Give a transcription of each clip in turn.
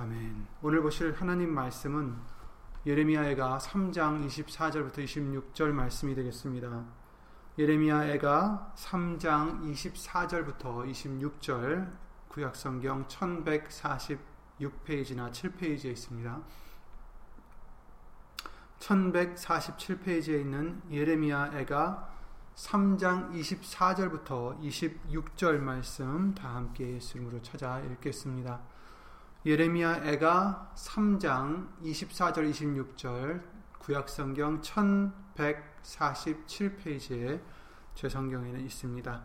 아멘. 오늘 보실 하나님 말씀은 예레미야애가 3장 24절부터 26절 말씀이 되겠습니다. 예레미야애가 3장 24절부터 26절 구약성경 1146페이지나 7페이지에 있습니다. 1147페이지에 있는 예레미야애가 3장 24절부터 26절 말씀 다 함께 예수님으로 찾아 읽겠습니다. 예레미야 애가 3장 24절 26절 구약성경 1147페이지에 제 성경에는 있습니다.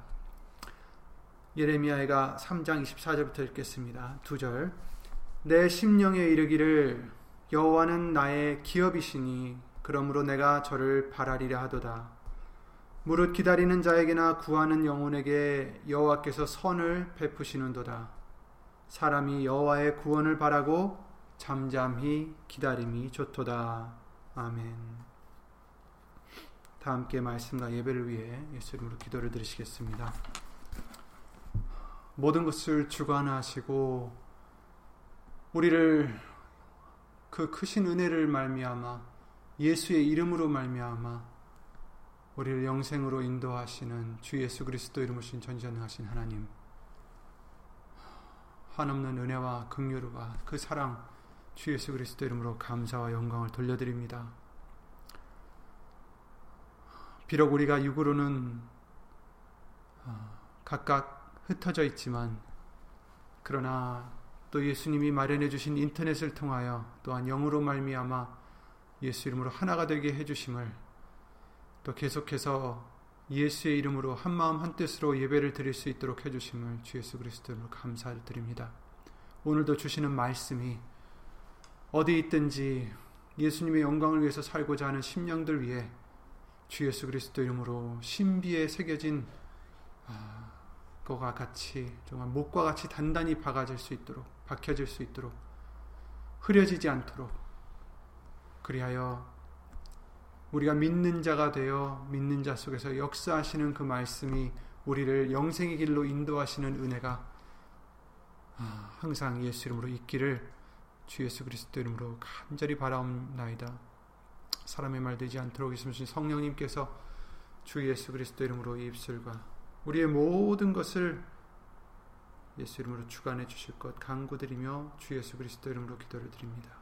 예레미야 애가 3장 24절부터 읽겠습니다. 2절 내 심령에 이르기를 여호와는 나의 기업이시니 그러므로 내가 저를 바라리라 하도다. 무릇 기다리는 자에게나 구하는 영혼에게 여호와께서 선을 베푸시는도다. 사람이 여호와의 구원을 바라고 잠잠히 기다림이 좋도다. 아멘. 다 함께 말씀과 예배를 위해 예수 이름으로 기도를 드리시겠습니다. 모든 것을 주관하시고 우리를 그 크신 은혜를 말미암아 예수의 이름으로 말미암아 우리를 영생으로 인도하시는 주 예수 그리스도 이름으로 신 전지전능하신 하나님 한없는 은혜와 긍휼과 그 사랑 주 예수 그리스도 이름으로 감사와 영광을 돌려드립니다. 비록 우리가 육으로는 어, 각각 흩어져 있지만 그러나 또 예수님이 마련해 주신 인터넷을 통하여 또한 영으로 말미암아 예수 이름으로 하나가 되게 해 주심을 또 계속해서 예수의 이름으로 한 마음 한 뜻으로 예배를 드릴 수 있도록 해주심을 주 예수 그리스도로 감사를 드립니다. 오늘도 주시는 말씀이 어디 있든지 예수님의 영광을 위해서 살고자 하는 심령들 위해 주 예수 그리스도 이름으로 신비에 새겨진 아, 것과 같이 정말 목과 같이 단단히 박아질 수 있도록 박혀질 수 있도록 흐려지지 않도록 그리하여 우리가 믿는 자가 되어 믿는 자 속에서 역사하시는 그 말씀이 우리를 영생의 길로 인도하시는 은혜가 아, 항상 예수 이름으로 있기를 주 예수 그리스도 이름으로 간절히 바라옵나이다. 사람의 말 되지 않도록 있으신 성령님께서 주 예수 그리스도 이름으로 입술과 우리의 모든 것을 예수 이름으로 주관해 주실 것 간구드리며 주 예수 그리스도 이름으로 기도를 드립니다.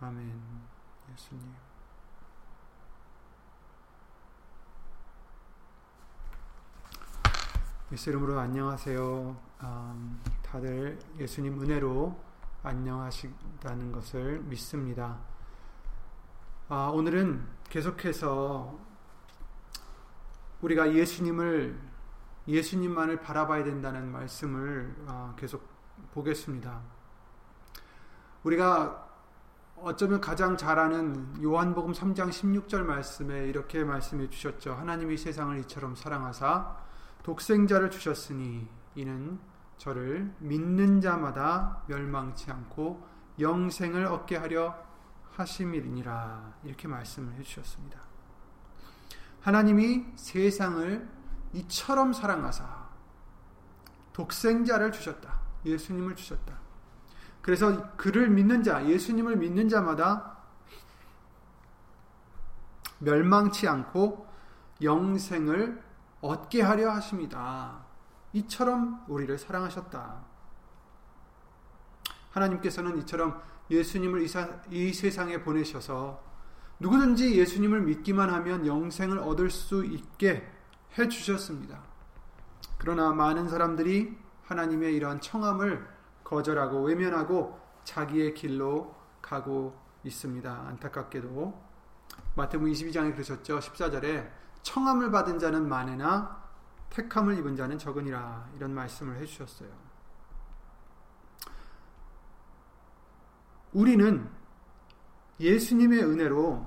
아멘. 예수님. 예수 이름으로 안녕하세요. 음, 다들 예수님 은혜로 안녕하시다는 것을 믿습니다. 아, 오늘은 계속해서 우리가 예수님을 예수님만을 바라봐야 된다는 말씀을 아, 계속 보겠습니다. 우리가 어쩌면 가장 잘 아는 요한복음 3장 16절 말씀에 이렇게 말씀해 주셨죠. 하나님이 세상을 이처럼 사랑하사 독생자를 주셨으니 이는 저를 믿는 자마다 멸망치 않고 영생을 얻게 하려 하심이니라 이렇게 말씀을 해주셨습니다. 하나님이 세상을 이처럼 사랑하사 독생자를 주셨다. 예수님을 주셨다. 그래서 그를 믿는 자, 예수님을 믿는 자마다 멸망치 않고 영생을 얻게 하려 하십니다. 이처럼 우리를 사랑하셨다. 하나님께서는 이처럼 예수님을 이, 세상에 보내셔서 누구든지 예수님을 믿기만 하면 영생을 얻을 수 있게 해 주셨습니다. 그러나 많은 사람들이 하나님의 이러한 청함을 거절하고 외면하고 자기의 길로 가고 있습니다. 안타깝게도 마태복음 22장에 그러셨죠. 14절에 청함을 받은 자는 많으나 택함을 입은 자는 적으니라 이런 말씀을 해 주셨어요. 우리는 예수님의 은혜로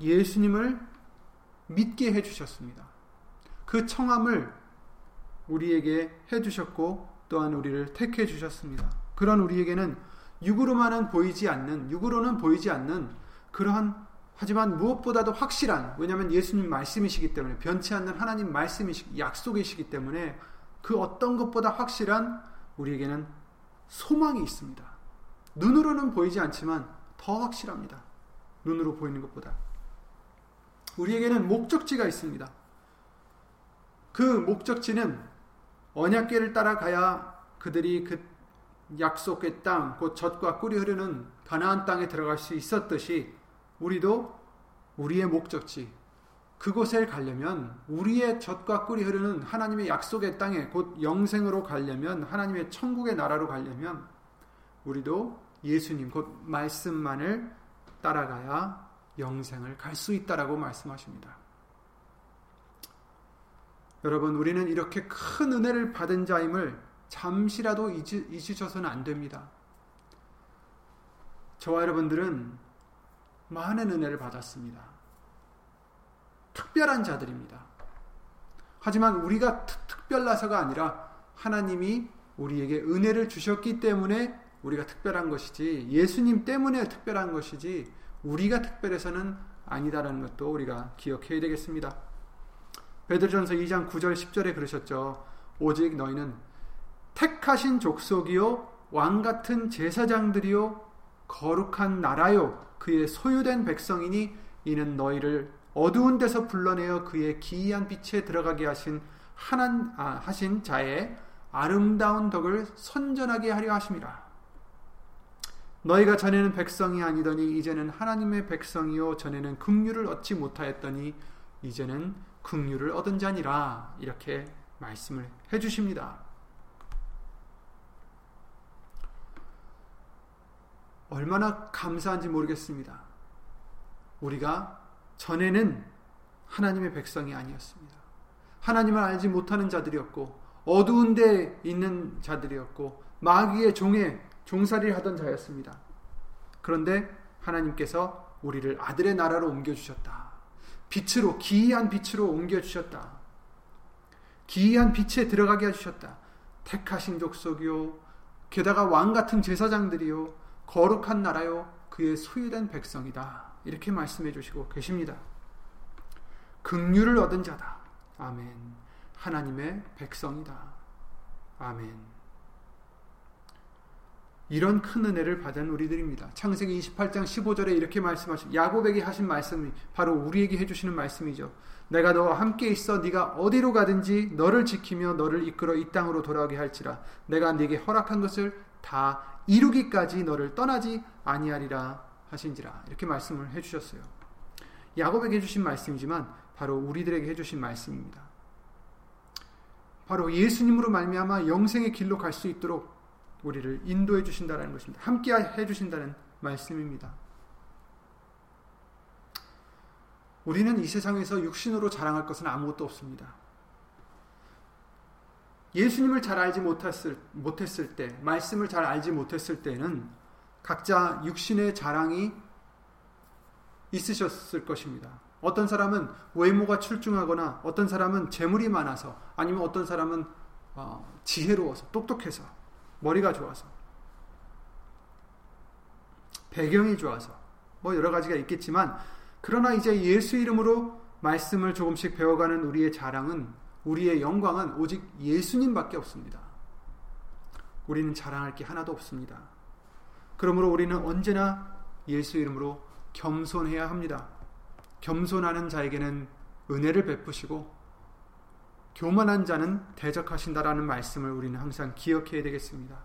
예수님을 믿게 해 주셨습니다. 그 청함을 우리에게 해 주셨고 또한 우리를 택해 주셨습니다. 그런 우리에게는 육으로만은 보이지 않는 육으로는 보이지 않는 그러한 하지만 무엇보다도 확실한 왜냐하면 예수님 말씀이시기 때문에 변치 않는 하나님 말씀이시 약속이시기 때문에 그 어떤 것보다 확실한 우리에게는 소망이 있습니다. 눈으로는 보이지 않지만 더 확실합니다. 눈으로 보이는 것보다 우리에게는 목적지가 있습니다. 그 목적지는 언약계를 따라가야 그들이 그 약속의 땅, 곧 젖과 꿀이 흐르는 가나안 땅에 들어갈 수 있었듯이 우리도 우리의 목적지 그곳에 가려면 우리의 젖과 꿀이 흐르는 하나님의 약속의 땅에 곧 영생으로 가려면 하나님의 천국의 나라로 가려면 우리도 예수님 곧 말씀만을 따라가야 영생을 갈 수 있다라고 말씀하십니다. 여러분 우리는 이렇게 큰 은혜를 받은 자임을 잠시라도 잊으셔서는 안 됩니다. 저와 여러분들은 많은 은혜를 받았습니다. 특별한 자들입니다. 하지만 우리가 특별나서가 아니라 하나님이 우리에게 은혜를 주셨기 때문에 우리가 특별한 것이지 예수님 때문에 특별한 것이지 우리가 특별해서는 아니다라는 것도 우리가 기억해야 되겠습니다. 베드로전서 2장 9절 10절에 그러셨죠. 오직 너희는 택하신 족속이요 왕 같은 제사장들이요 거룩한 나라요 그의 소유된 백성이니 이는 너희를 어두운 데서 불러내어 그의 기이한 빛에 들어가게 하신 하난 아, 하신 자의 아름다운 덕을 선전하게 하려 하심이라. 너희가 전에는 백성이 아니더니 이제는 하나님의 백성이요 전에는 긍휼을 얻지 못하였더니 이제는 긍휼을 얻은 자니라 이렇게 말씀을 해 주십니다. 얼마나 감사한지 모르겠습니다. 우리가 전에는 하나님의 백성이 아니었습니다. 하나님을 알지 못하는 자들이었고 어두운 데 있는 자들이었고 마귀의 종에 종살이를 하던 자였습니다. 그런데 하나님께서 우리를 아들의 나라로 옮겨 주셨다. 빛으로 기이한 빛으로 옮겨 주셨다. 기이한 빛에 들어가게 해 주셨다. 택하신 족속이요 게다가 왕 같은 제사장들이요 거룩한 나라요 그의 소유된 백성이다. 이렇게 말씀해 주시고 계십니다. 긍휼을 얻은 자다. 아멘. 하나님의 백성이다. 아멘. 이런 큰 은혜를 받은 우리들입니다. 창세기 28장 15절에 이렇게 말씀하신 야곱에게 하신 말씀이 바로 우리에게 해 주시는 말씀이죠. 내가 너와 함께 있어 네가 어디로 가든지 너를 지키며 너를 이끌어 이 땅으로 돌아오게 할지라 내가 네게 허락한 것을 다 이루기까지 너를 떠나지 아니하리라 하신지라 이렇게 말씀을 해 주셨어요. 야곱에게 해 주신 말씀이지만 바로 우리들에게 해 주신 말씀입니다. 바로 예수님으로 말미암아 영생의 길로 갈 수 있도록 우리를 인도해 주신다는 것입니다. 함께 해 주신다는 말씀입니다. 우리는 이 세상에서 육신으로 자랑할 것은 아무것도 없습니다. 예수님을 잘 알지 못했을, 못했을 때, 말씀을 잘 알지 못했을 때는 각자 육신의 자랑이 있으셨을 것입니다. 어떤 사람은 외모가 출중하거나 어떤 사람은 재물이 많아서 아니면 어떤 사람은 어, 지혜로워서 똑똑해서 머리가 좋아서 배경이 좋아서 뭐 여러 가지가 있겠지만 그러나 이제 예수 이름으로 말씀을 조금씩 배워가는 우리의 자랑은 우리의 영광은 오직 예수님밖에 없습니다. 우리는 자랑할 게 하나도 없습니다. 그러므로 우리는 언제나 예수 이름으로 겸손해야 합니다. 겸손하는 자에게는 은혜를 베푸시고 교만한 자는 대적하신다라는 말씀을 우리는 항상 기억해야 되겠습니다.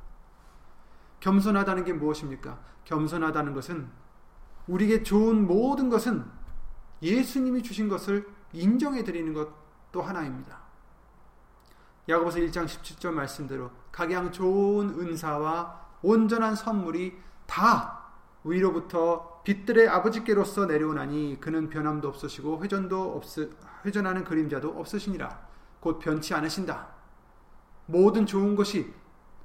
겸손하다는 게 무엇입니까? 겸손하다는 것은 우리에게 좋은 모든 것은 예수님이 주신 것을 인정해 드리는 것도 하나입니다. 야고보서 1장 17절 말씀대로 각양 좋은 은사와 온전한 선물이 다 위로부터 빛들의 아버지께로서 내려오나니 그는 변함도 없으시고 회전도 없 회전하는 그림자도 없으시니라 곧 변치 않으신다. 모든 좋은 것이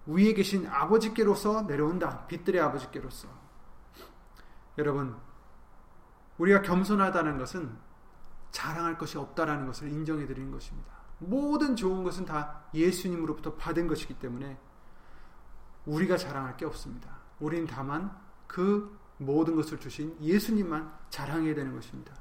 위에 계신 아버지께로서 내려온다. 빛들의 아버지께로서. 여러분, 우리가 겸손하다는 것은 자랑할 것이 없다라는 것을 인정해 드리는 것입니다. 모든 좋은 것은 다 예수님으로부터 받은 것이기 때문에 우리가 자랑할 게 없습니다. 우린 다만 그 모든 것을 주신 예수님만 자랑해야 되는 것입니다.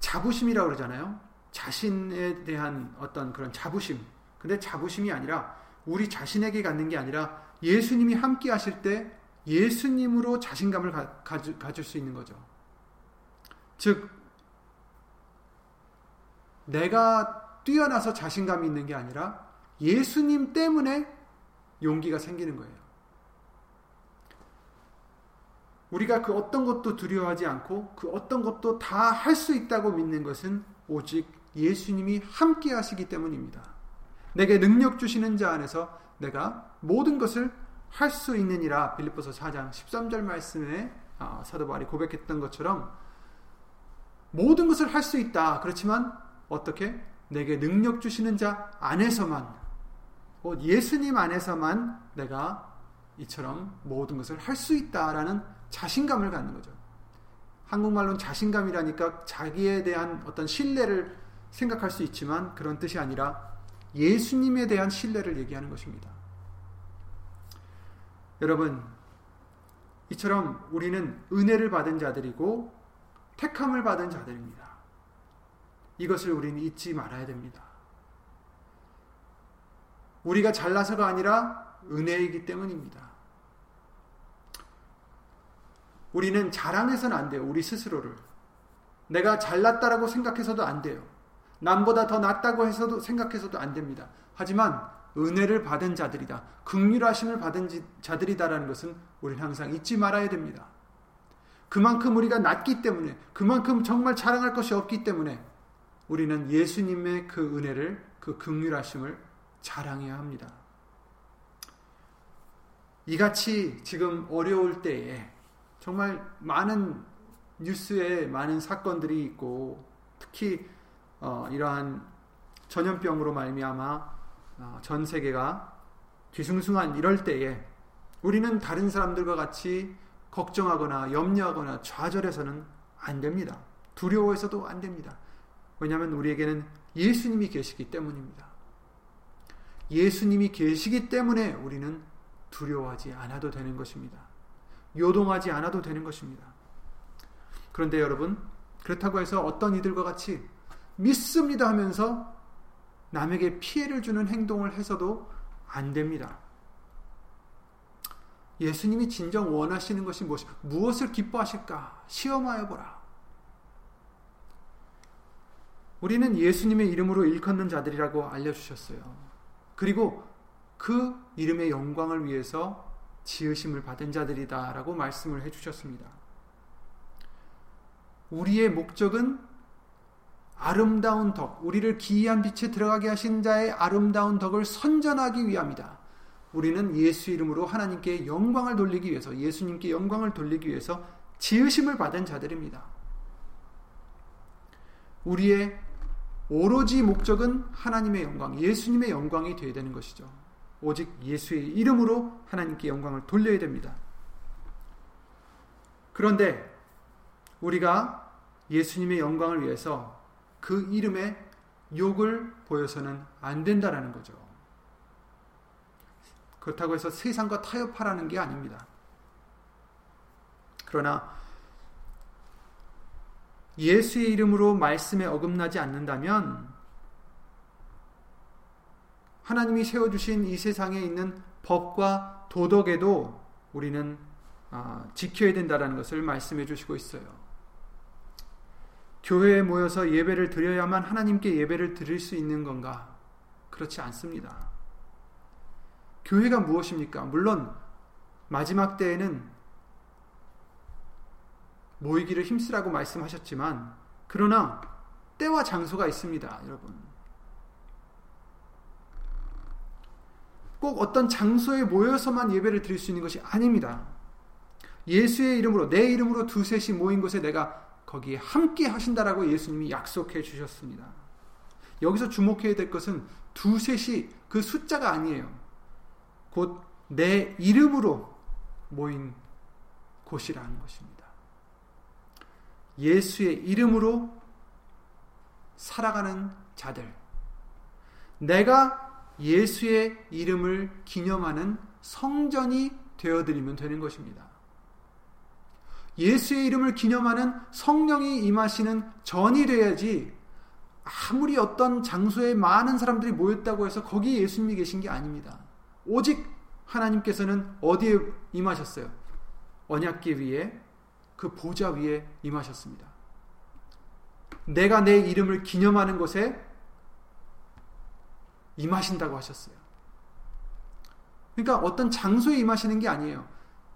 자부심이라고 그러잖아요. 자신에 대한 어떤 그런 자부심. 근데 자부심이 아니라 우리 자신에게 갖는 게 아니라 예수님이 함께 하실 때 예수님으로 자신감을 가, 가주, 가질 수 있는 거죠. 즉, 내가 뛰어나서 자신감이 있는 게 아니라 예수님 때문에 용기가 생기는 거예요. 우리가 그 어떤 것도 두려워하지 않고 그 어떤 것도 다 할 수 있다고 믿는 것은 오직 예수님이 함께 하시기 때문입니다. 내게 능력 주시는 자 안에서 내가 모든 것을 할 수 있느니라 빌립보서 4장 13절 말씀에 아, 사도 바울이 고백했던 것처럼 모든 것을 할 수 있다. 그렇지만 어떻게 내게 능력 주시는 자 안에서만 예수님 안에서만 내가 이처럼 모든 것을 할 수 있다라는 자신감을 갖는 거죠. 한국말로는 자신감이라니까 자기에 대한 어떤 신뢰를 생각할 수 있지만 그런 뜻이 아니라 예수님에 대한 신뢰를 얘기하는 것입니다. 여러분, 이처럼 우리는 은혜를 받은 자들이고 택함을 받은 자들입니다. 이것을 우리는 잊지 말아야 됩니다. 우리가 잘나서가 아니라 은혜이기 때문입니다. 우리는 자랑해서는 안 돼요. 우리 스스로를. 내가 잘났다라고 생각해서도 안 돼요. 남보다 더 낫다고 해서도 생각해서도 안 됩니다. 하지만 은혜를 받은 자들이다. 극률하심을 받은 자들이다라는 것은 우리는 항상 잊지 말아야 됩니다. 그만큼 우리가 낫기 때문에 그만큼 정말 자랑할 것이 없기 때문에 우리는 예수님의 그 은혜를 그 극률하심을 자랑해야 합니다. 이같이 지금 어려울 때에 정말 많은 뉴스에 많은 사건들이 있고 특히 어, 이러한 전염병으로 말미암아 어, 전 세계가 뒤숭숭한 이럴 때에 우리는 다른 사람들과 같이 걱정하거나 염려하거나 좌절해서는 안 됩니다. 두려워해서도 안 됩니다. 왜냐하면 우리에게는 예수님이 계시기 때문입니다. 예수님이 계시기 때문에 우리는 두려워하지 않아도 되는 것입니다. 요동하지 않아도 되는 것입니다. 그런데 여러분, 그렇다고 해서 어떤 이들과 같이 믿습니다 하면서 남에게 피해를 주는 행동을 해서도 안 됩니다. 예수님이 진정 원하시는 것이 무엇이, 무엇을 기뻐하실까? 시험하여 보라. 우리는 예수님의 이름으로 일컫는 자들이라고 알려주셨어요. 그리고 그 이름의 영광을 위해서 지으심을 받은 자들이다라고 말씀을 해주셨습니다. 우리의 목적은 아름다운 덕, 우리를 기이한 빛에 들어가게 하신 자의 아름다운 덕을 선전하기 위함이다. 우리는 예수 이름으로 하나님께 영광을 돌리기 위해서, 예수님께 영광을 돌리기 위해서 지으심을 받은 자들입니다. 우리의 오로지 목적은 하나님의 영광, 예수님의 영광이 되어야 되는 것이죠. 오직 예수의 이름으로 하나님께 영광을 돌려야 됩니다. 그런데 우리가 예수님의 영광을 위해서 그 이름에 욕을 보여서는 안 된다라는 거죠. 그렇다고 해서 세상과 타협하라는 게 아닙니다. 그러나 예수의 이름으로 말씀에 어긋나지 않는다면 하나님이 세워주신 이 세상에 있는 법과 도덕에도 우리는 아, 지켜야 된다는 것을 말씀해 주시고 있어요. 교회에 모여서 예배를 드려야만 하나님께 예배를 드릴 수 있는 건가? 그렇지 않습니다. 교회가 무엇입니까? 물론 마지막 때에는 모이기를 힘쓰라고 말씀하셨지만 그러나 때와 장소가 있습니다, 여러분. 꼭 어떤 장소에 모여서만 예배를 드릴 수 있는 것이 아닙니다. 예수의 이름으로 내 이름으로 두셋이 모인 곳에 내가 거기에 함께 하신다라고 예수님이 약속해 주셨습니다. 여기서 주목해야 될 것은 두셋이 그 숫자가 아니에요. 곧 내 이름으로 모인 곳이라는 것입니다. 예수의 이름으로 살아가는 자들. 내가 예수의 이름을 기념하는 성전이 되어드리면 되는 것입니다. 예수의 이름을 기념하는 성령이 임하시는 전이 돼야지 아무리 어떤 장소에 많은 사람들이 모였다고 해서 거기 예수님이 계신 게 아닙니다. 오직 하나님께서는 어디에 임하셨어요? 언약계 위에 그 보좌 위에 임하셨습니다. 내가 내 이름을 기념하는 곳에 임하신다고 하셨어요. 그러니까 어떤 장소에 임하시는 게 아니에요.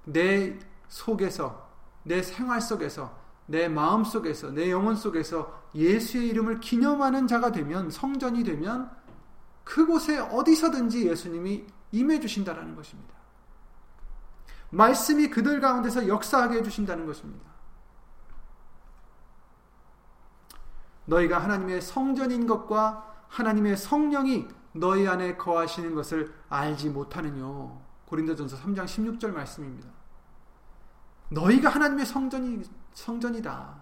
내 속에서, 내 생활 속에서, 내 마음 속에서, 내 영혼 속에서 예수의 이름을 기념하는 자가 되면, 성전이 되면, 그곳에 어디서든지 예수님이 임해 주신다라는 것입니다. 말씀이 그들 가운데서 역사하게 해주신다는 것입니다. 너희가 하나님의 성전인 것과 하나님의 성령이 너희 안에 거하시는 것을 알지 못하느뇨. 고린도전서 3장 16절 말씀입니다. 너희가 하나님의 성전이 성전이다.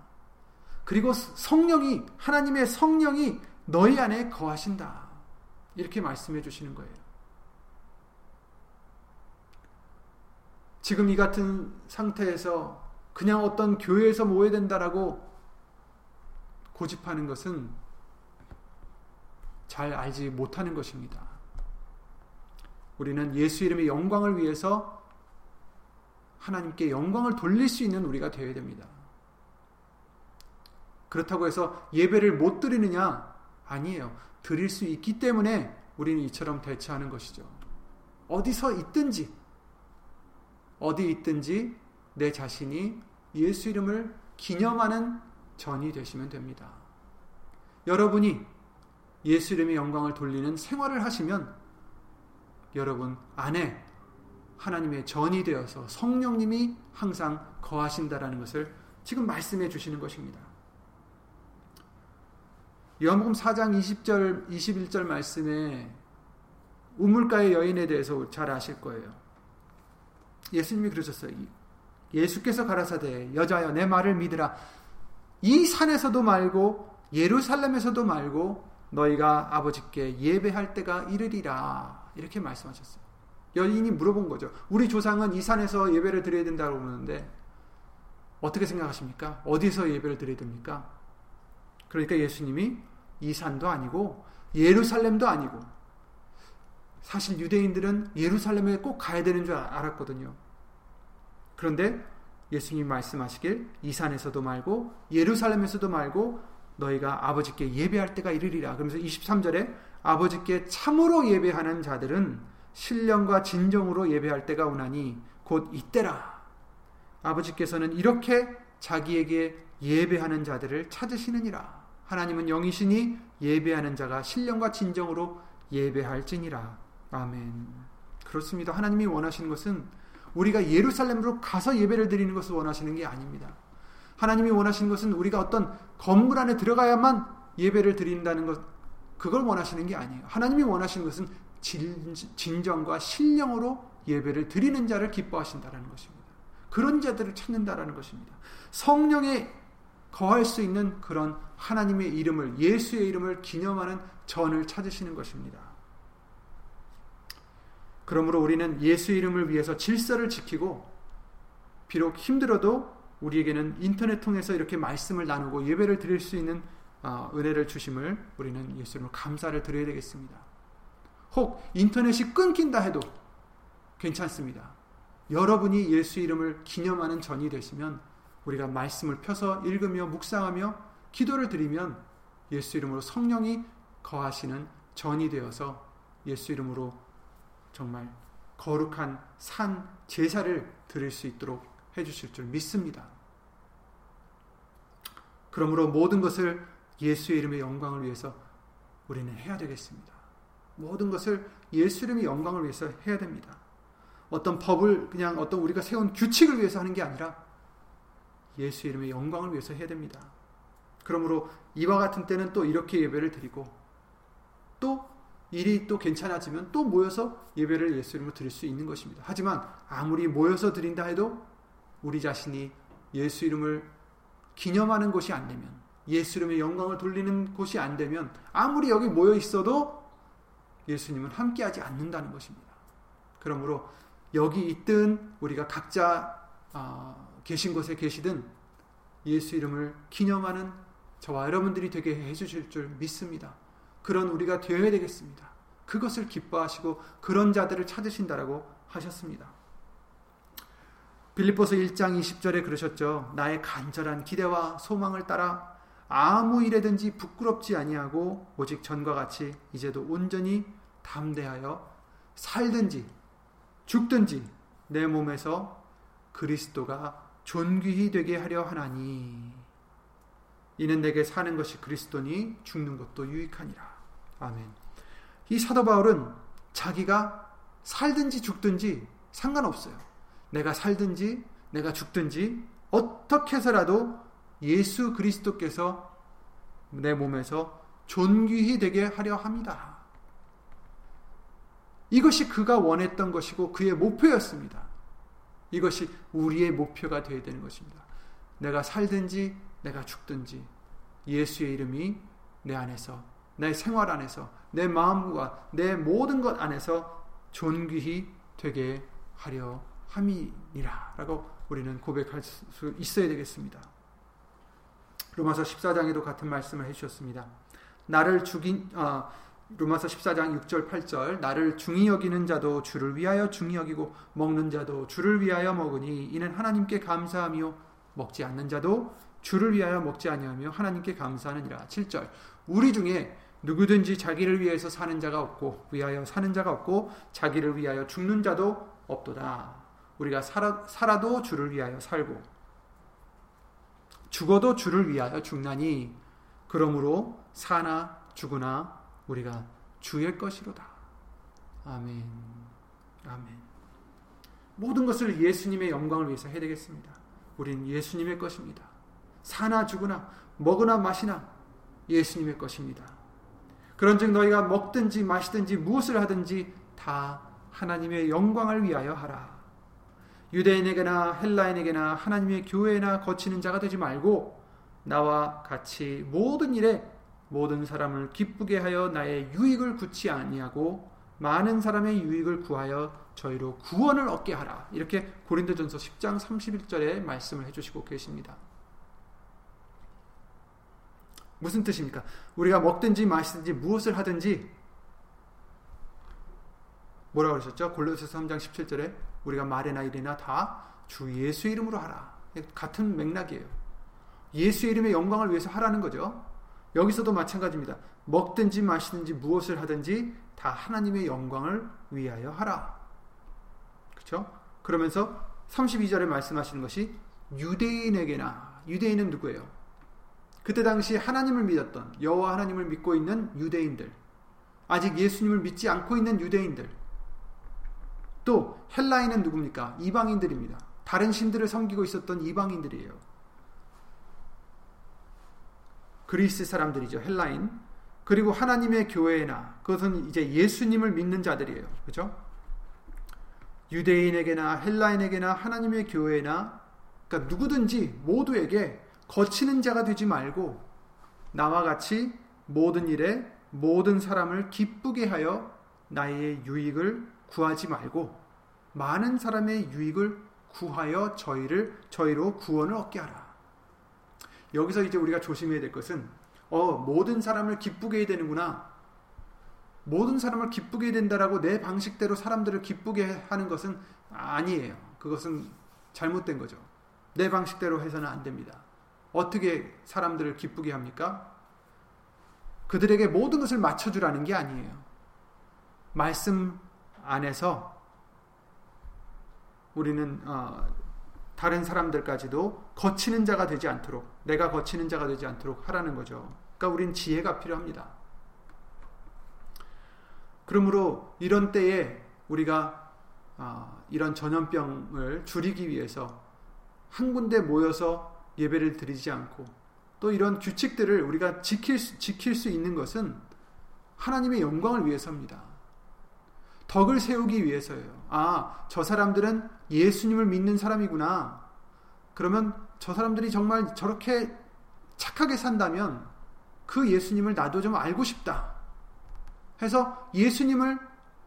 그리고 성령이 하나님의 성령이 너희 안에 거하신다. 이렇게 말씀해 주시는 거예요. 지금 이 같은 상태에서 그냥 어떤 교회에서 모여야 된다라고 고집하는 것은 잘 알지 못하는 것입니다. 우리는 예수 이름의 영광을 위해서 하나님께 영광을 돌릴 수 있는 우리가 되어야 됩니다. 그렇다고 해서 예배를 못 드리느냐? 아니에요. 드릴 수 있기 때문에 우리는 이처럼 대처하는 것이죠. 어디서 있든지 어디 있든지 내 자신이 예수 이름을 기념하는 전이 되시면 됩니다. 여러분이 예수 이름의 영광을 돌리는 생활을 하시면 여러분 안에 하나님의 전이 되어서 성령님이 항상 거하신다라는 것을 지금 말씀해 주시는 것입니다. 요한복음 4장 20절 21절 말씀에 우물가의 여인에 대해서 잘 아실 거예요. 예수님이 그러셨어요. 예수께서 가라사대 여자여 내 말을 믿으라. 이 산에서도 말고 예루살렘에서도 말고 너희가 아버지께 예배할 때가 이르리라. 이렇게 말씀하셨어요. 여인이 물어본 거죠. 우리 조상은 이 산에서 예배를 드려야 된다고 그러는데 어떻게 생각하십니까? 어디서 예배를 드려야 됩니까? 그러니까 예수님이 이 산도 아니고 예루살렘도 아니고 사실 유대인들은 예루살렘에 꼭 가야 되는 줄 알았거든요. 그런데 예수님 말씀하시길 이 산에서도 말고 예루살렘에서도 말고 너희가 아버지께 예배할 때가 이르리라. 그러면서 23절에 아버지께 참으로 예배하는 자들은 신령과 진정으로 예배할 때가 오나니 곧 이때라. 아버지께서는 이렇게 자기에게 예배하는 자들을 찾으시느니라. 하나님은 영이시니 예배하는 자가 신령과 진정으로 예배할지니라. 아멘. 그렇습니다. 하나님이 원하시는 것은 우리가 예루살렘으로 가서 예배를 드리는 것을 원하시는 게 아닙니다. 하나님이 원하시는 것은 우리가 어떤 건물 안에 들어가야만 예배를 드린다는 것, 그걸 원하시는 게 아니에요. 하나님이 원하시는 것은 진정과 신령으로 예배를 드리는 자를 기뻐하신다는 것입니다. 그런 자들을 찾는다라는 것입니다. 성령에 거할 수 있는 그런 하나님의 이름을 예수의 이름을 기념하는 전을 찾으시는 것입니다. 그러므로 우리는 예수 이름을 위해서 질서를 지키고 비록 힘들어도 우리에게는 인터넷 통해서 이렇게 말씀을 나누고 예배를 드릴 수 있는 어, 은혜를 주심을 우리는 예수 이름으로 감사를 드려야 되겠습니다. 혹 인터넷이 끊긴다 해도 괜찮습니다. 여러분이 예수 이름을 기념하는 전이 되시면 우리가 말씀을 펴서 읽으며 묵상하며 기도를 드리면 예수 이름으로 성령이 거하시는 전이 되어서 예수 이름으로 정말 거룩한 산 제사를 드릴 수 있도록 해주실 줄 믿습니다. 그러므로 모든 것을 예수의 이름의 영광을 위해서 우리는 해야 되겠습니다. 모든 것을 예수 이름의 영광을 위해서 해야 됩니다. 어떤 법을 그냥 어떤 우리가 세운 규칙을 위해서 하는 게 아니라 예수 이름의 영광을 위해서 해야 됩니다. 그러므로 이와 같은 때는 또 이렇게 예배를 드리고 또 일이 또 괜찮아지면 또 모여서 예배를 예수 이름으로 드릴 수 있는 것입니다. 하지만 아무리 모여서 드린다 해도 우리 자신이 예수 이름을 기념하는 곳이 안 되면 예수 이름의 영광을 돌리는 곳이 안 되면 아무리 여기 모여 있어도 예수님은 함께하지 않는다는 것입니다. 그러므로 여기 있든 우리가 각자 어, 계신 곳에 계시든 예수 이름을 기념하는 저와 여러분들이 되게 해주실 줄 믿습니다. 그런 우리가 되어야 되겠습니다. 그것을 기뻐하시고 그런 자들을 찾으신다라고 하셨습니다. 빌립보서 1장 20절에 그러셨죠. 나의 간절한 기대와 소망을 따라 아무 일에든지 부끄럽지 아니하고 오직 전과 같이 이제도 온전히 담대하여 살든지 죽든지 내 몸에서 그리스도가 존귀히 되게 하려 하나니 이는 내게 사는 것이 그리스도니 죽는 것도 유익하니라. 아멘. 이 사도 바울은 자기가 살든지 죽든지 상관없어요. 내가 살든지 내가 죽든지 어떻게 해서라도 예수 그리스도께서 내 몸에서 존귀히 되게 하려 합니다. 이것이 그가 원했던 것이고 그의 목표였습니다. 이것이 우리의 목표가 되어야 되는 것입니다. 내가 살든지 내가 죽든지 예수의 이름이 내 안에서 내 생활 안에서 내 마음과 내 모든 것 안에서 존귀히 되게 하려 함이니라라고 우리는 고백할 수 있어야 되겠습니다. 로마서 14장에도 같은 말씀을 해주셨습니다. 나를 죽인 어, 로마서 14장 6절 8절 나를 중히 여기는 자도 주를 위하여 중히 여기고 먹는 자도 주를 위하여 먹으니 이는 하나님께 감사하며 먹지 않는 자도 주를 위하여 먹지 아니하며 하나님께 감사하느니라. 7절 우리 중에 누구든지 자기를 위해서 사는 자가 없고 위하여 사는 자가 없고 자기를 위하여 죽는 자도 없도다. 우리가 살아, 살아도 주를 위하여 살고 죽어도 주를 위하여 죽나니 그러므로 사나 죽으나 우리가 주의 것이로다. 아멘. 아멘. 모든 것을 예수님의 영광을 위해서 해야 되겠습니다. 우린 예수님의 것입니다. 사나 죽으나 먹으나 마시나 예수님의 것입니다. 그런즉 너희가 먹든지 마시든지 무엇을 하든지 다 하나님의 영광을 위하여 하라. 유대인에게나 헬라인에게나 하나님의 교회나 거치는 자가 되지 말고 나와 같이 모든 일에 모든 사람을 기쁘게 하여 나의 유익을 굳지 아니하고 많은 사람의 유익을 구하여 저희로 구원을 얻게 하라. 이렇게 고린도전서 10장 31절에 말씀을 해 주시고 계십니다. 무슨 뜻입니까? 우리가 먹든지 마시든지 무엇을 하든지 뭐라고 그러셨죠? 골로새서 3장 17절에 우리가 말이나 일이나 다 주 예수 이름으로 하라. 같은 맥락이에요. 예수 이름의 영광을 위해서 하라는 거죠. 여기서도 마찬가지입니다. 먹든지 마시든지 무엇을 하든지 다 하나님의 영광을 위하여 하라. 그렇죠? 그러면서 32절에 말씀하시는 것이 유대인에게나 유대인은 누구예요? 그때 당시 하나님을 믿었던 여호와 하나님을 믿고 있는 유대인들 아직 예수님을 믿지 않고 있는 유대인들 또 헬라인은 누굽니까? 이방인들입니다. 다른 신들을 섬기고 있었던 이방인들이에요. 그리스 사람들이죠. 헬라인. 그리고 하나님의 교회나 그것은 이제 예수님을 믿는 자들이에요. 그죠? 유대인에게나 헬라인에게나 하나님의 교회나 그러니까 누구든지 모두에게 거치는 자가 되지 말고 나와 같이 모든 일에 모든 사람을 기쁘게 하여 나의 유익을 구하지 말고 많은 사람의 유익을 구하여 저희를 저희로 구원을 얻게 하라. 여기서 이제 우리가 조심해야 될 것은 어 모든 사람을 기쁘게 해야 되는구나. 모든 사람을 기쁘게 해야 된다라고 내 방식대로 사람들을 기쁘게 하는 것은 아니에요. 그것은 잘못된 거죠. 내 방식대로 해서는 안 됩니다. 어떻게 사람들을 기쁘게 합니까? 그들에게 모든 것을 맞춰주라는 게 아니에요. 말씀 안에서 우리는 어, 다른 사람들까지도 거치는 자가 되지 않도록 내가 거치는 자가 되지 않도록 하라는 거죠. 그러니까 우리는 지혜가 필요합니다. 그러므로 이런 때에 우리가 어, 이런 전염병을 줄이기 위해서 한 군데 모여서 예배를 드리지 않고 또 이런 규칙들을 우리가 지킬 수, 지킬 수 있는 것은 하나님의 영광을 위해서입니다. 덕을 세우기 위해서예요. 아, 저 사람들은 예수님을 믿는 사람이구나. 그러면 저 사람들이 정말 저렇게 착하게 산다면 그 예수님을 나도 좀 알고 싶다. 해서 예수님을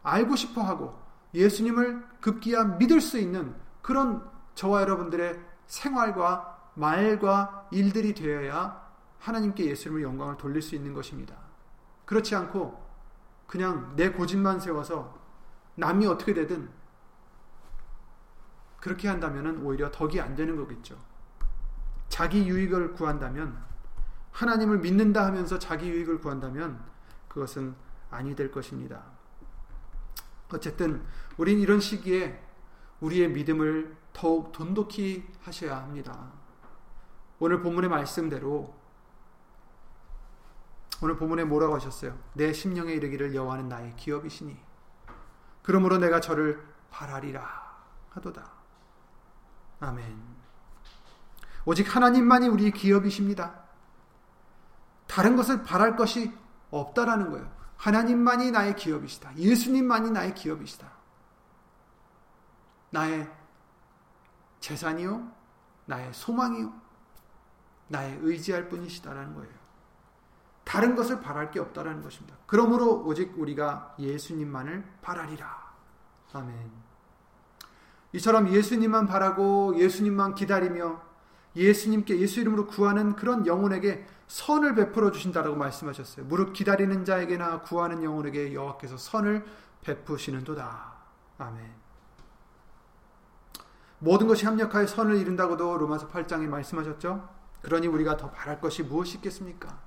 알고 싶어 하고 예수님을 급기야 믿을 수 있는 그런 저와 여러분들의 생활과 말과 일들이 되어야 하나님께 예수님을 영광을 돌릴 수 있는 것입니다. 그렇지 않고 그냥 내 고집만 세워서 남이 어떻게 되든 그렇게 한다면 오히려 덕이 안 되는 거겠죠. 자기 유익을 구한다면 하나님을 믿는다 하면서 자기 유익을 구한다면 그것은 아니 될 것입니다. 어쨌든 우린 이런 시기에 우리의 믿음을 더욱 돈독히 하셔야 합니다. 오늘 본문의 말씀대로 오늘 본문에 뭐라고 하셨어요? 내 심령에 이르기를 여호와는 나의 기업이시니 그러므로 내가 저를 바라리라 하도다. 아멘. 오직 하나님만이 우리 기업이십니다. 다른 것을 바랄 것이 없다라는 거예요. 하나님만이 나의 기업이시다. 예수님만이 나의 기업이시다. 나의 재산이요, 나의 소망이요, 나의 의지할 뿐이시다라는 거예요. 다른 것을 바랄 게 없다라는 것입니다. 그러므로 오직 우리가 예수님만을 바라리라. 아멘. 이처럼 예수님만 바라고 예수님만 기다리며 예수님께 예수 이름으로 구하는 그런 영혼에게 선을 베풀어 주신다라고 말씀하셨어요. 무릇 기다리는 자에게나 구하는 영혼에게 여호와께서 선을 베푸시는도다. 아멘. 모든 것이 합력하여 선을 이룬다고도 로마서 8장에 말씀하셨죠. 그러니 우리가 더 바랄 것이 무엇이 있겠습니까?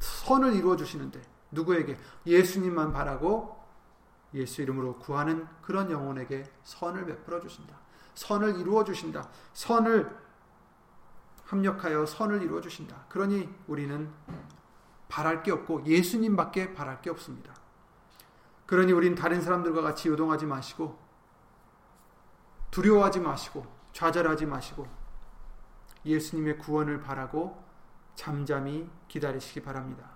선을 이루어 주시는데 누구에게 예수님만 바라고 예수 이름으로 구하는 그런 영혼에게 선을 베풀어 주신다. 선을 이루어 주신다. 선을 합력하여 선을 이루어 주신다. 그러니 우리는 바랄 게 없고 예수님밖에 바랄 게 없습니다. 그러니 우린 다른 사람들과 같이 요동하지 마시고 두려워하지 마시고 좌절하지 마시고 예수님의 구원을 바라고 잠잠히 기다리시기 바랍니다.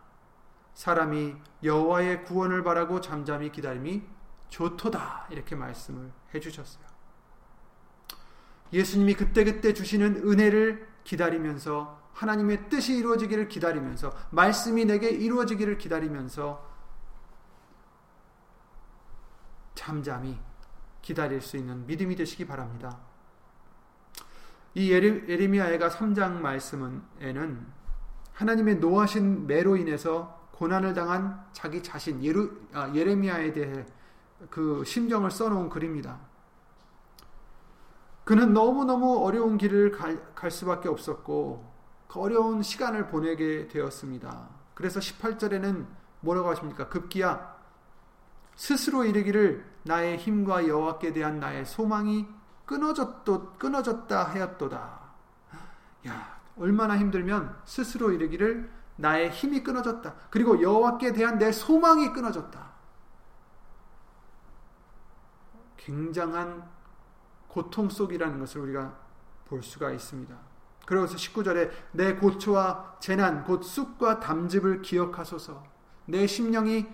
사람이 여호와의 구원을 바라고 잠잠히 기다림이 좋도다 이렇게 말씀을 해주셨어요. 예수님이 그때그때 주시는 은혜를 기다리면서 하나님의 뜻이 이루어지기를 기다리면서 말씀이 내게 이루어지기를 기다리면서 잠잠히 기다릴 수 있는 믿음이 되시기 바랍니다. 이 예레미야가 3장 말씀에는 하나님의 노하신 매로 인해서 고난을 당한 자기 자신 예루, 아, 예레미야에 대해 그 심정을 써놓은 글입니다. 그는 너무너무 어려운 길을 갈, 갈 수밖에 없었고 그 어려운 시간을 보내게 되었습니다. 그래서 18절에는 뭐라고 하십니까? 급기야 스스로 이르기를 나의 힘과 여호와께 대한 나의 소망이 끊어졌도 끊어졌다 하였도다. 야, 얼마나 힘들면 스스로 이르기를 나의 힘이 끊어졌다. 그리고 여호와께 대한 내 소망이 끊어졌다. 굉장한 고통 속이라는 것을 우리가 볼 수가 있습니다. 그래서 19절에 내 고초와 재난 곧 쑥과 담즙을 기억하소서 내 심령이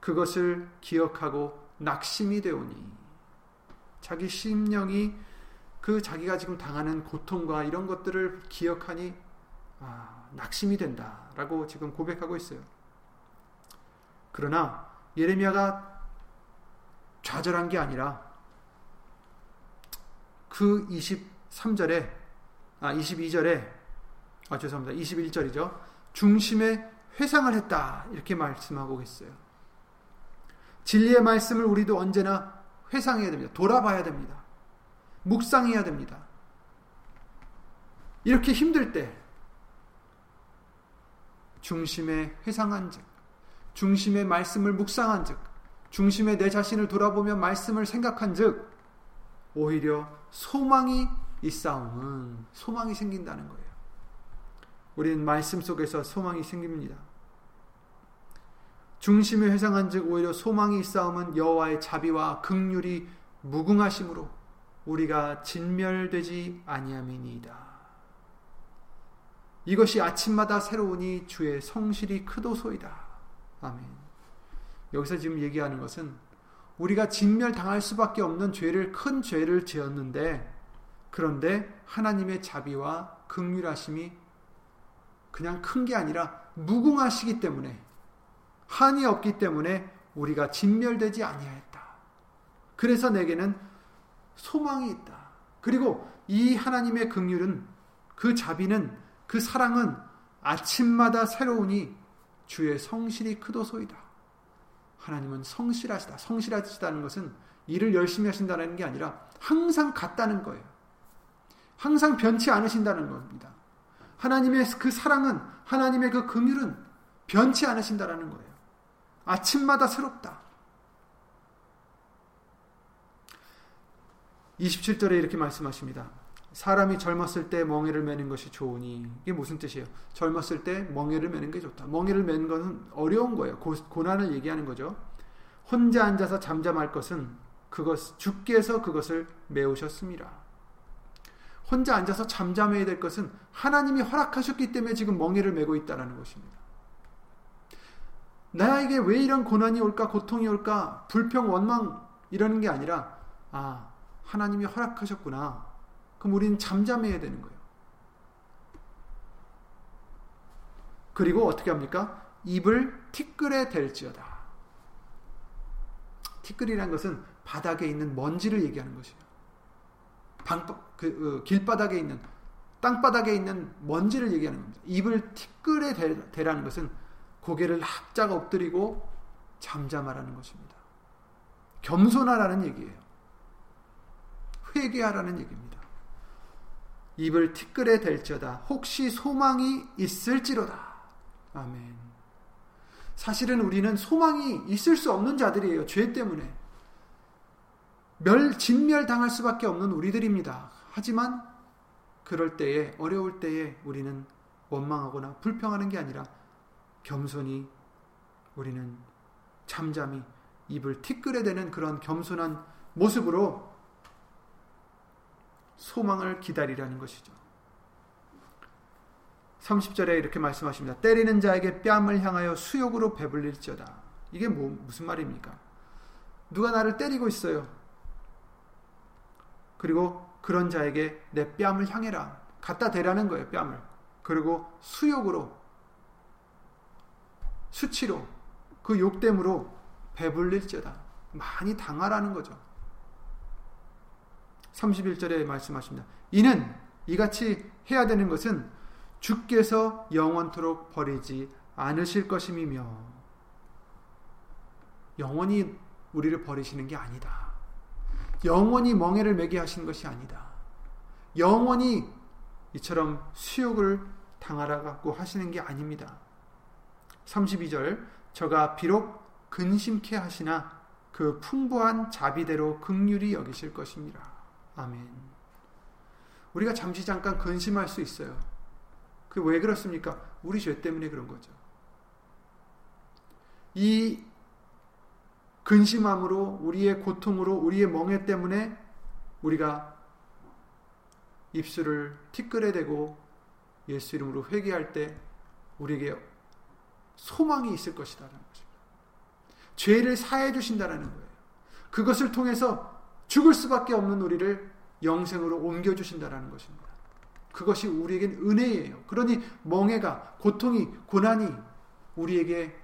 그것을 기억하고 낙심이 되오니 자기 심령이 그 자기가 지금 당하는 고통과 이런 것들을 기억하니 아, 낙심이 된다라고 지금 고백하고 있어요. 그러나 예레미야가 좌절한 게 아니라 그 23절에 아 22절에 아 죄송합니다. 21절이죠. 중심에 회상을 했다. 이렇게 말씀하고 있어요. 진리의 말씀을 우리도 언제나 회상해야 됩니다. 돌아봐야 됩니다. 묵상해야 됩니다. 이렇게 힘들 때 중심에 회상한 즉 중심의 말씀을 묵상한 즉 중심에 내 자신을 돌아보며 말씀을 생각한 즉 오히려 소망이 있사움은 소망이 생긴다는 거예요. 우리는 말씀 속에서 소망이 생깁니다. 중심에 회상한즉 오히려 소망이 있사움은 여호와의 자비와 극률이 무궁하심으로 우리가 진멸되지 아니함이니이다. 이것이 아침마다 새로우니 주의 성실이 크도소이다. 아멘. 여기서 지금 얘기하는 것은 우리가 진멸당할 수밖에 없는 죄를 큰 죄를 지었는데 그런데 하나님의 자비와 극률하심이 그냥 큰 게 아니라 무궁하시기 때문에 한이 없기 때문에 우리가 진멸되지 아니하였다. 그래서 내게는 소망이 있다. 그리고 이 하나님의 긍휼은 그 자비는 그 사랑은 아침마다 새로우니 주의 성실이 크도소이다. 하나님은 성실하시다. 성실하시다는 것은 일을 열심히 하신다는 게 아니라 항상 같다는 거예요. 항상 변치 않으신다는 겁니다. 하나님의 그 사랑은 하나님의 그 긍휼은 변치 않으신다라는 거예요. 아침마다 새롭다. 27절에 이렇게 말씀하십니다. 사람이 젊었을 때 멍에를 매는 것이 좋으니 이게 무슨 뜻이에요? 젊었을 때 멍에를 매는 게 좋다. 멍에를 매는 것은 어려운 거예요. 고, 고난을 얘기하는 거죠. 혼자 앉아서 잠잠할 것은 그것 주께서 그것을 메우셨습니다. 혼자 앉아서 잠잠해야 될 것은 하나님이 허락하셨기 때문에 지금 멍에를 메고 있다라는 것입니다. 나에게 왜 이런 고난이 올까, 고통이 올까, 불평, 원망 이러는 게 아니라 아 하나님이 허락하셨구나. 그럼 우리는 잠잠해야 되는 거예요. 그리고 어떻게 합니까? 입을 티끌에 댈지어다. 티끌이란 것은 바닥에 있는 먼지를 얘기하는 것이에요. 방, 그, 어, 길바닥에 있는 땅바닥에 있는 먼지를 얘기하는 겁니다. 입을 티끌에 대, 라는 것은 고개를 학자가 엎드리고 잠잠하라는 것입니다. 겸손하라는 얘기예요. 회개하라는 얘기입니다. 입을 티끌에 댈지어다 혹시 소망이 있을지로다. 아멘. 사실은 우리는 소망이 있을 수 없는 자들이에요. 죄 때문에. 멸, 진멸당할 수밖에 없는 우리들입니다. 하지만 그럴 때에, 어려울 때에 우리는 원망하거나 불평하는 게 아니라 겸손히 우리는 잠잠히 입을 티끌에 대는 그런 겸손한 모습으로 소망을 기다리라는 것이죠. 30절에 이렇게 말씀하십니다. 때리는 자에게 뺨을 향하여 수욕으로 배불릴지어다. 이게 뭐, 무슨 말입니까? 누가 나를 때리고 있어요. 그리고 그런 자에게 내 뺨을 향해라. 갖다 대라는 거예요, 뺨을. 그리고 수욕으로, 수치로, 그 욕됨으로 배불릴지어다. 많이 당하라는 거죠. 31절에 말씀하십니다. 이는 이같이 해야 되는 것은 주께서 영원토록 버리지 않으실 것임이며 영원히 우리를 버리시는 게 아니다. 영원히 멍해를 매게 하시는 것이 아니다. 영원히 이처럼 수욕을 당하라고 하시는 게 아닙니다. 32절 저가 비록 근심케 하시나 그 풍부한 자비대로 극률이 여기실 것입니다. 아멘. 우리가 잠시 잠깐 근심할 수 있어요. 그 왜 그렇습니까? 우리 죄 때문에 그런 거죠. 이 근심함으로 우리의 고통으로 우리의 멍해 때문에 우리가 입술을 티끌에 대고 예수 이름으로 회개할 때 우리에게 소망이 있을 것이다라는 것입니다. 죄를 사해 주신다라는 거예요. 그것을 통해서 죽을 수밖에 없는 우리를 영생으로 옮겨 주신다라는 것입니다. 그것이 우리에겐 은혜예요. 그러니 멍해가, 고통이, 고난이 우리에게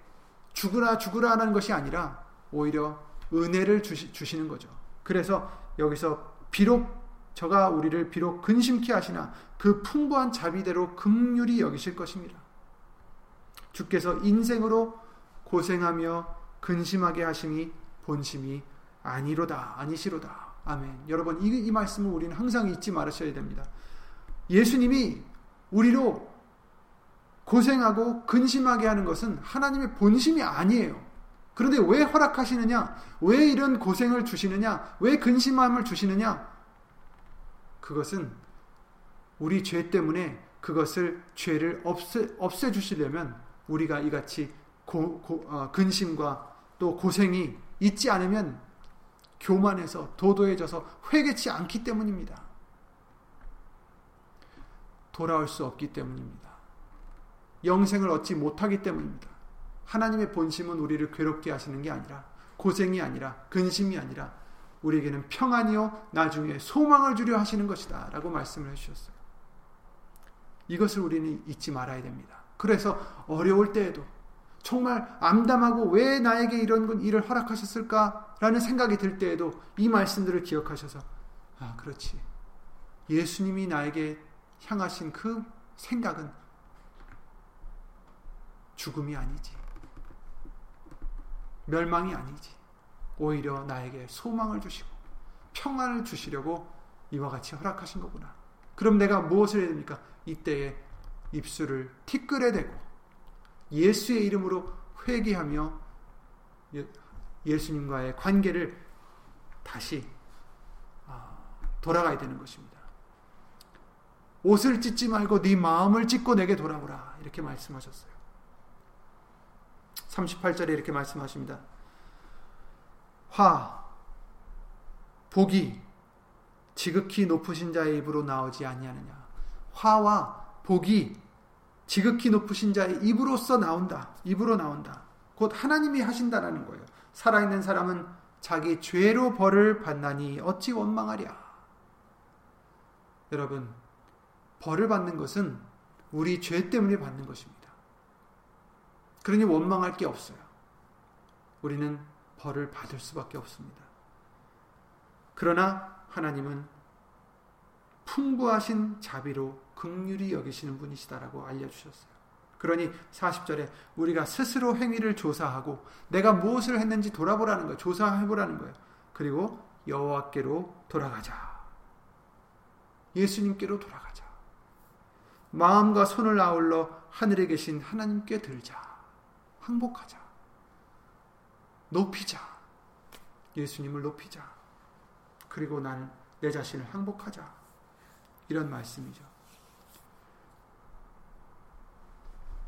죽으라 죽으라 하는 것이 아니라 오히려 은혜를 주시, 주시는 거죠. 그래서 여기서 비록 저가 우리를 비록 근심케 하시나 그 풍부한 자비대로 극률이 여기실 것입니다. 주께서 인생으로 고생하며 근심하게 하심이 본심이 아니로다 아니시로다. 아멘. 여러분 이, 이 말씀을 우리는 항상 잊지 말으셔야 됩니다. 예수님이 우리로 고생하고 근심하게 하는 것은 하나님의 본심이 아니에요. 그런데 왜 허락하시느냐? 왜 이런 고생을 주시느냐? 왜 근심함을 주시느냐? 그것은 우리 죄 때문에 그것을 죄를 없애, 없애 주시려면 우리가 이같이 고, 고, 어, 근심과 또 고생이 있지 않으면 교만해서 도도해져서 회개치 않기 때문입니다. 돌아올 수 없기 때문입니다. 영생을 얻지 못하기 때문입니다. 하나님의 본심은 우리를 괴롭게 하시는 게 아니라 고생이 아니라 근심이 아니라 우리에게는 평안이요 나중에 소망을 주려 하시는 것이다 라고 말씀을 해주셨어요. 이것을 우리는 잊지 말아야 됩니다. 그래서 어려울 때에도 정말 암담하고 왜 나에게 이런 일을 허락하셨을까라는 생각이 들 때에도 이 말씀들을 기억하셔서 아 그렇지. 예수님이 나에게 향하신 그 생각은 죽음이 아니지. 멸망이 아니지. 오히려 나에게 소망을 주시고 평안을 주시려고 이와 같이 허락하신 거구나. 그럼 내가 무엇을 해야 됩니까? 이때에 입술을 티끌에 대고 예수의 이름으로 회개하며 예, 예수님과의 관계를 다시 아, 돌아가야 되는 것입니다. 옷을 찢지 말고 네 마음을 찢고 내게 돌아오라 이렇게 말씀하셨어요. 38절에 이렇게 말씀하십니다. 화, 복이 지극히 높으신 자의 입으로 나오지 아니하느냐. 화와 복이 지극히 높으신 자의 입으로서 나온다. 입으로 나온다. 곧 하나님이 하신다라는 거예요. 살아있는 사람은 자기 죄로 벌을 받나니 어찌 원망하랴. 여러분, 벌을 받는 것은 우리 죄 때문에 받는 것입니다. 그러니 원망할 게 없어요. 우리는 벌을 받을 수밖에 없습니다. 그러나 하나님은 풍부하신 자비로 극률이 여기시는 분이시다라고 알려주셨어요. 그러니 40절에 우리가 스스로 행위를 조사하고 내가 무엇을 했는지 돌아보라는 거예요. 조사해보라는 거예요. 그리고 여호와께로 돌아가자. 예수님께로 돌아가자. 마음과 손을 아울러 하늘에 계신 하나님께 들자. 항복하자. 높이자. 예수님을 높이자. 그리고 나는 내 자신을 항복하자. 이런 말씀이죠.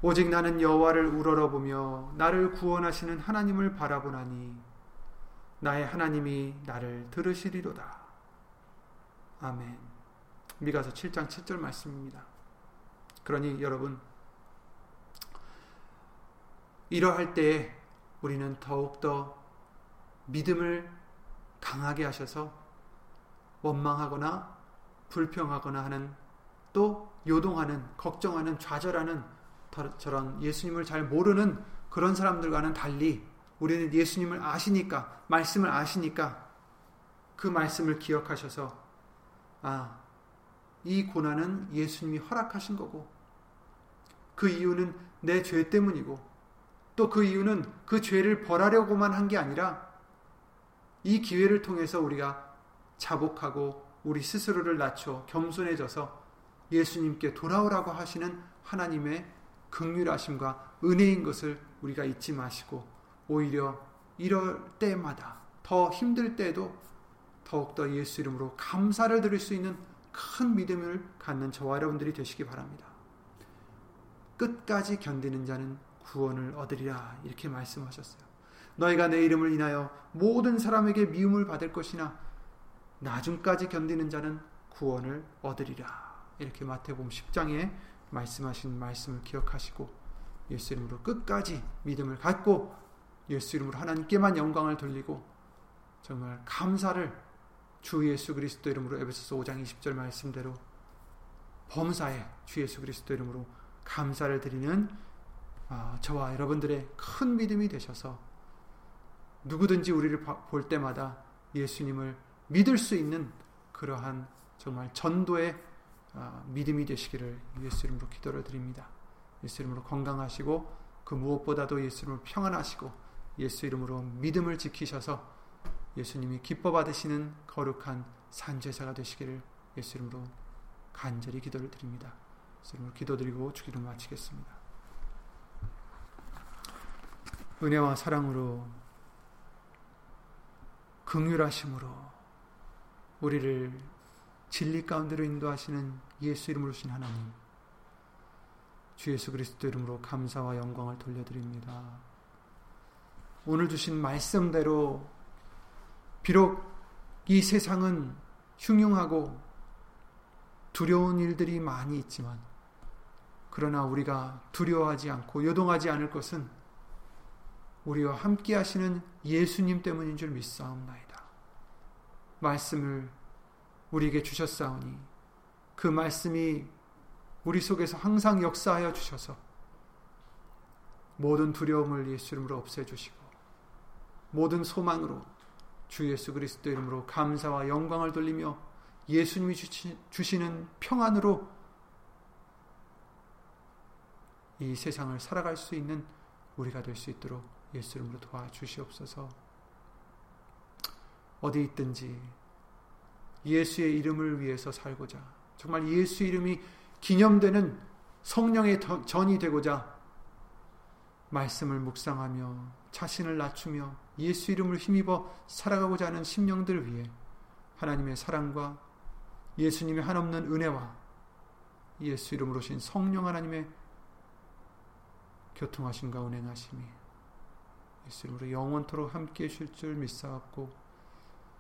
오직 나는 여호와를 우러러보며 나를 구원하시는 하나님을 바라보나니 나의 하나님이 나를 들으시리로다. 아멘. 미가서 7장 7절 말씀입니다. 그러니 여러분 이러할 때에 우리는 더욱더 믿음을 강하게 하셔서 원망하거나 불평하거나 하는 또 요동하는 걱정하는 좌절하는 저런 예수님을 잘 모르는 그런 사람들과는 달리 우리는 예수님을 아시니까 말씀을 아시니까 그 말씀을 기억하셔서 아, 이 고난은 예수님이 허락하신 거고 그 이유는 내 죄 때문이고 또 그 이유는 그 죄를 벌하려고만 한 게 아니라 이 기회를 통해서 우리가 자복하고 우리 스스로를 낮춰 겸손해져서 예수님께 돌아오라고 하시는 하나님의 극률하심과 은혜인 것을 우리가 잊지 마시고 오히려 이럴 때마다 더 힘들 때도 더욱더 예수 이름으로 감사를 드릴 수 있는 큰 믿음을 갖는 저와 여러분들이 되시기 바랍니다. 끝까지 견디는 자는 구원을 얻으리라 이렇게 말씀하셨어요. 너희가 내 이름을 인하여 모든 사람에게 미움을 받을 것이나 나중까지 견디는 자는 구원을 얻으리라. 이렇게 마태복음 10장에 말씀하신 말씀을 기억하시고 예수 이름으로 끝까지 믿음을 갖고 예수 이름으로 하나님께만 영광을 돌리고 정말 감사를 주 예수 그리스도 이름으로 에베소서 5장 20절 말씀대로 범사에 주 예수 그리스도 이름으로 감사를 드리는 아, 저와 여러분들의 큰 믿음이 되셔서 누구든지 우리를 볼 때마다 예수님을 믿을 수 있는 그러한 정말 전도의 아, 믿음이 되시기를 예수 이름으로 기도를 드립니다. 예수 이름으로 건강하시고 그 무엇보다도 예수 이름으로 평안하시고 예수 이름으로 믿음을 지키셔서 예수님이 기뻐 받으시는 거룩한 산제사가 되시기를 예수 이름으로 간절히 기도를 드립니다. 예수 이름으로 기도드리고 주기를 마치겠습니다. 은혜와 사랑으로 긍휼하심으로 우리를 진리 가운데로 인도하시는 예수 이름으로 신 하나님 주 예수 그리스도 이름으로 감사와 영광을 돌려드립니다. 오늘 주신 말씀대로 비록 이 세상은 흉흉하고 두려운 일들이 많이 있지만 그러나 우리가 두려워하지 않고 요동하지 않을 것은 우리와 함께 하시는 예수님 때문인 줄 믿사옵나이다. 말씀을 우리에게 주셨사오니 그 말씀이 우리 속에서 항상 역사하여 주셔서 모든 두려움을 예수 이름으로 없애주시고 모든 소망으로 주 예수 그리스도 이름으로 감사와 영광을 돌리며 예수님이 주시는 평안으로 이 세상을 살아갈 수 있는 우리가 될 수 있도록 예수 이름으로 도와주시옵소서 어디 있든지 예수의 이름을 위해서 살고자 정말 예수 이름이 기념되는 성령의 전이 되고자 말씀을 묵상하며 자신을 낮추며 예수 이름을 힘입어 살아가고자 하는 심령들 위해 하나님의 사랑과 예수님의 한없는 은혜와 예수 이름으로 신 성령 하나님의 교통하심과 운행하심이 예수 이름으로 영원토록 함께 해 주실 줄 믿사옵고